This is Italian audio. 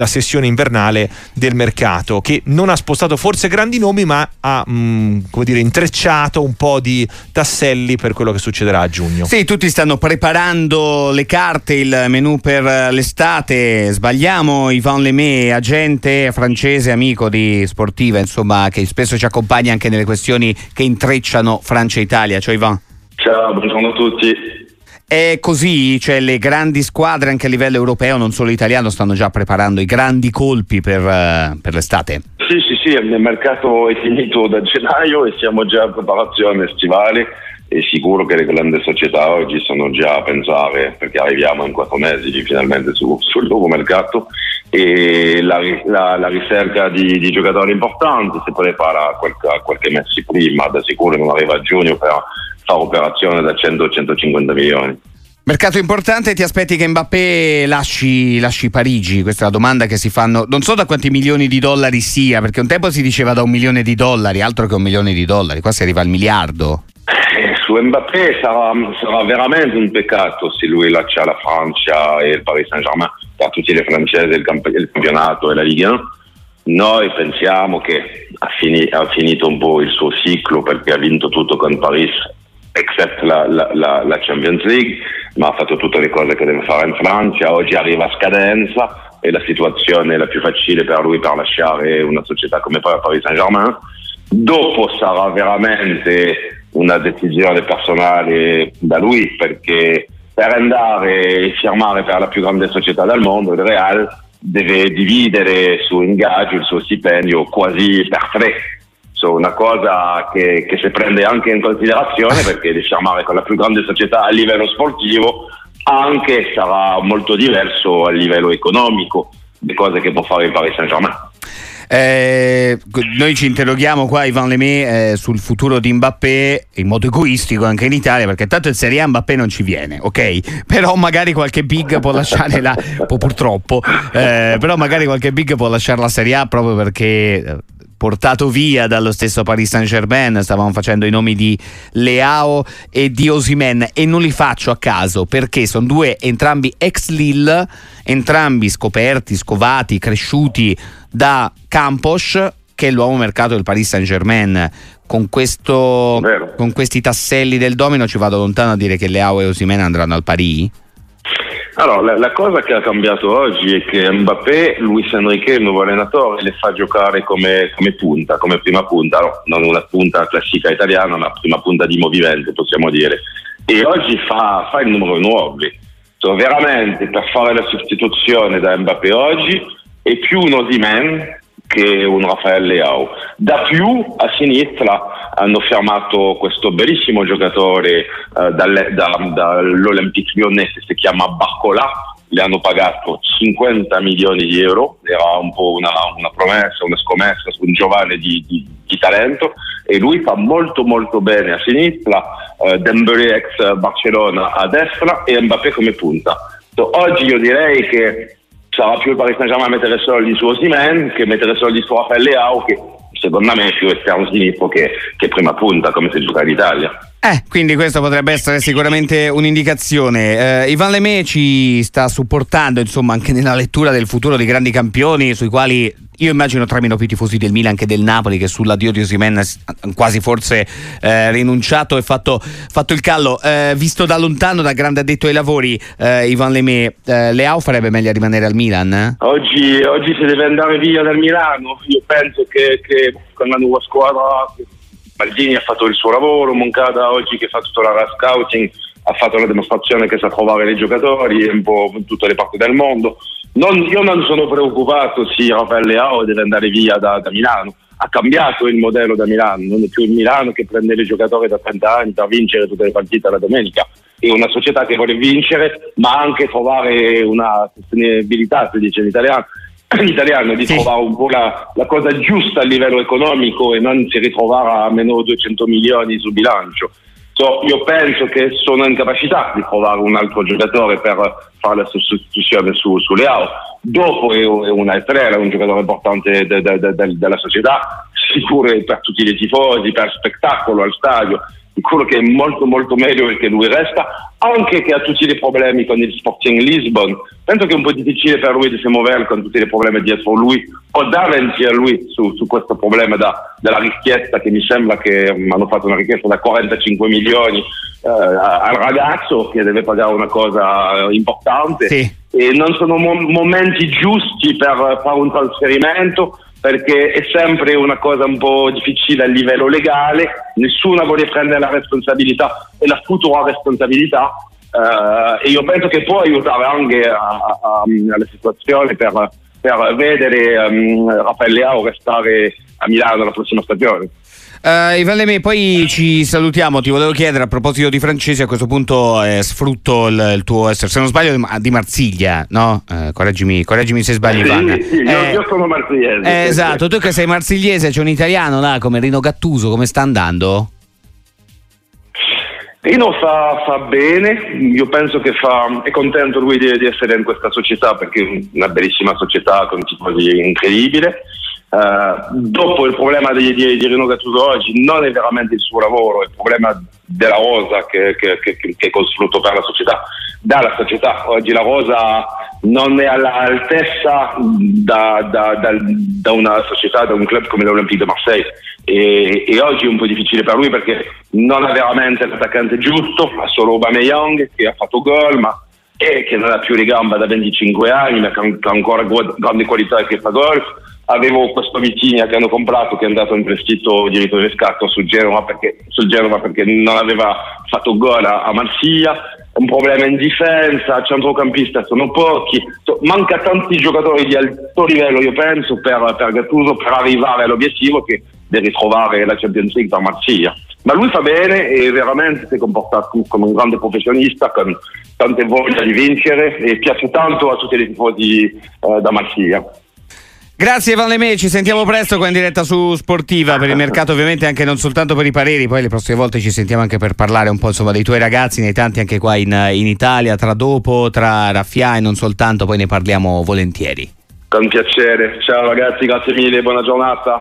la sessione invernale del mercato che non ha spostato forse grandi nomi ma ha mh, mm, come dire, intrecciato un po' di tasselli per quello che succederà a giugno. Sì, tutti stanno preparando le carte, il menù per l'estate. Sbagliamo Ivan Lemé, agente francese, amico di Sportiva, insomma, che spesso ci accompagna anche nelle questioni che intrecciano Francia e Italia. Ciao Ivan. Ciao, buongiorno a tutti. È così, cioè le grandi squadre anche a livello europeo, non solo italiano, stanno già preparando i grandi colpi per, uh, per l'estate? Sì, sì, sì, il mercato è finito da gennaio e siamo già in preparazione stivale. È sicuro che le grandi società oggi sono già a pensare, perché arriviamo in quattro mesi finalmente su, sul nuovo mercato, e la, la, la ricerca di, di, giocatori importanti si prepara qualche, qualche mese prima, da sicuro non arriva a giugno, però fa operazione da 100-150 milioni. Mercato importante, ti aspetti che Mbappé lasci, lasci, Parigi? Questa è la domanda che si fanno. Non so da quanti milioni di dollari sia, perché un tempo si diceva da un milione di dollari, altro che un milione di dollari, qua si arriva al miliardo. Eh, su Mbappé sarà, sarà, veramente un peccato se lui lascia la Francia e il Paris Saint-Germain, per tutti i francesi, il, camp- il campionato e la Ligue 1. Noi pensiamo che ha, fini- ha finito un po' il suo ciclo perché ha vinto tutto con Paris except la, la, la, Champions League, ma ha fatto tutte le cose che deve fare in Francia, oggi arriva a scadenza e la situazione è la più facile per lui per lasciare una società come Paris Saint-Germain. Dopo sarà veramente una decisione personale da lui perché per andare e firmare per la più grande società del mondo, il Real, deve dividere il suo ingaggio, il suo stipendio quasi per tre so, una cosa che, che, si prende anche in considerazione perché diciamo con la più grande società a livello sportivo anche sarà molto diverso a livello economico le cose che può fare il Paris Saint-Germain. Eh, noi ci interroghiamo qua Ivan Lemé eh, sul futuro di Mbappé in modo egoistico anche in Italia perché tanto il Serie A Mbappé non ci viene ok però magari qualche big può lasciare la purtroppo eh, però magari qualche big può lasciare la Serie A proprio perché portato via dallo stesso Paris Saint Germain, stavamo facendo i nomi di Leao e di Osimen e non li faccio a caso perché sono due entrambi ex Lille, entrambi scoperti, scovati, cresciuti da Campos che è l'uomo mercato del Paris Saint Germain. Con, questo, con questi tasselli del domino ci vado lontano a dire che Leao e Osimen andranno al Paris? Allora, la, la, cosa che ha cambiato oggi è che Mbappé, Luis Enrique, il nuovo allenatore, le fa giocare come, come punta, come prima punta, no? non una punta classica italiana, ma prima punta di movimento, possiamo dire. E oggi fa, fa il numero 9. So, veramente per fare la sostituzione da Mbappé oggi è più un Osimen che un Rafael Leao. Da più a sinistra hanno fermato questo bellissimo giocatore uh, da, dall'Olympique Lyonnais si chiama Barcola, le hanno pagato 50 milioni di euro, era un po' una, una promessa, una scommessa su un giovane di, di, di, talento e lui fa molto molto bene a sinistra, uh, Dembélé ex Barcellona a destra e Mbappé come punta. Oggi io direi che sarà più il Paris Saint-Germain a mettere soldi su Osimen che mettere soldi su Rafael Leao che secondo me è più esterno sinistro che, che prima punta come se gioca in Italia. Eh, quindi questo potrebbe essere sicuramente un'indicazione. Eh, Ivan Lemè ci sta supportando insomma anche nella lettura del futuro dei grandi campioni sui quali io immagino tramino più tifosi del Milan che del Napoli che sull'addio di Osimen quasi forse eh, rinunciato e fatto, fatto il callo. Eh, visto da lontano, da grande addetto ai lavori, eh, Ivan Lemè, eh, Leao farebbe meglio a rimanere al Milan? Oggi, oggi si deve andare via dal Milano. Io penso che, che con la nuova squadra Maldini ha fatto il suo lavoro, Moncada oggi che fa tutto la scouting ha fatto la dimostrazione che sa trovare dei giocatori in tutte le parti del mondo non, io non sono preoccupato se Rafael Leao deve andare via da, da, Milano. Ha cambiato il modello da Milano, non è più il Milano che prende i giocatori da 30 anni per vincere tutte le partite la domenica. È una società che vuole vincere, ma anche trovare una sostenibilità, si dice in italiano, in italiano di sì. trovare un po' la, la, cosa giusta a livello economico e non si ritrovare a meno 200 milioni sul bilancio. So, io penso che sono in capacità di trovare un altro giocatore per fare la sostituzione su, su Leao. Dopo è, una estrella, è un giocatore importante de, de, de, della società, sicuro per tutti i tifosi, per spettacolo al stadio. Sicuro che è molto molto meglio perché lui resta, anche che ha tutti i problemi con il Sporting Lisbon. Penso che è un po' difficile per lui di si muovere con tutti i problemi dietro lui o davanti a lui su, su questo problema da, della richiesta che mi sembra che mi hanno fatto una richiesta da 45 milioni eh, al ragazzo che deve pagare una cosa importante. Sì. E non sono mo- momenti giusti per fare un trasferimento perché è sempre una cosa un po' difficile a livello legale, nessuno vuole prendere la responsabilità e la futura responsabilità uh, e io penso che può aiutare anche alla situazione per, per vedere um, Raffaele Leao restare a Milano la prossima stagione. Uh, Ivan poi ci salutiamo. Ti volevo chiedere a proposito di francesi, a questo punto eh, sfrutto il, il, tuo essere, se non sbaglio, di Marsiglia, no? Uh, correggimi, correggimi, se sbaglio, sì, Ivan. Sì, io, eh, io, sono marsigliese. Eh, esatto, tu che sei marsigliese, c'è un italiano là come Rino Gattuso, come sta andando? Rino fa, fa, bene, io penso che fa, è contento lui di, di, essere in questa società perché è una bellissima società con tifosi incredibile. Uh, dopo il problema di, di, di Rino Gattuso oggi non è veramente il suo lavoro, è il problema della rosa che, che, che, che è costruito per la società, dalla società. Oggi la rosa non è all'altezza da, da, da, da una società, da un club come l'Olympique de Marseille. E, e, oggi è un po' difficile per lui perché non ha veramente l'attaccante giusto, ha solo Aubameyang che ha fatto gol ma che non ha più le gambe da 25 anni ma che ha ancora grande qualità e che fa gol avevo questo Vitigna che hanno comprato che è andato in prestito diritto di riscatto sul Genova perché, sul Genova perché non aveva fatto gol a, Marsiglia. Un problema in difesa, centrocampista sono pochi, manca tanti giocatori di alto livello io penso per, per Gattuso per arrivare all'obiettivo che di ritrovare la Champions League da Marsiglia. Ma lui fa bene e veramente si è comportato come un grande professionista con tante voglia di vincere e piace tanto a tutti i tifosi eh, da Marsiglia Grazie Van Lemè, ci sentiamo presto qua in diretta su Sportiva per il mercato ovviamente anche non soltanto per i pareri, poi le prossime volte ci sentiamo anche per parlare un po' insomma dei tuoi ragazzi, nei tanti anche qua in, in Italia, tra dopo, tra Raffia e non soltanto, poi ne parliamo volentieri. Con piacere, ciao ragazzi, grazie mille, buona giornata.